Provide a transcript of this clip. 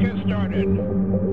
get started.